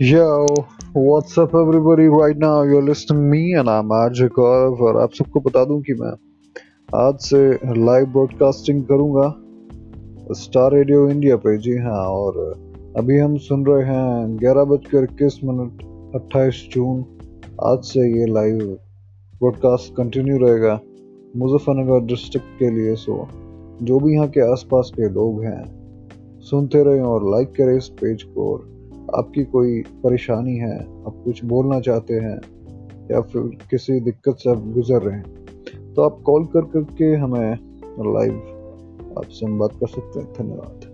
What's up, everybody? Right now, you're listening to me, and I'm Arjay Gaurav, और आप सबको बता दूँ कि मैं आज से लाइव ब्रॉडकास्टिंग करूँगा स्टार रेडियो इंडिया पे। जी हाँ और अभी हम सुन रहे हैं ग्यारह बजकर इक्कीस मिनट, अट्ठाईस जून। आज से ये लाइव ब्रॉडकास्ट कंटिन्यू रहेगा मुजफ्फरनगर डिस्ट्रिक्ट के लिए। सो जो भी यहाँ के आसपास के लोग हैं, सुनते रहें और लाइक करें इस पेज को, और आपकी कोई परेशानी है, आप कुछ बोलना चाहते हैं, या फिर किसी दिक्कत से आप गुजर रहे हैं तो आप कॉल कर करके हमें लाइव आपसे हम बात कर सकते हैं। धन्यवाद।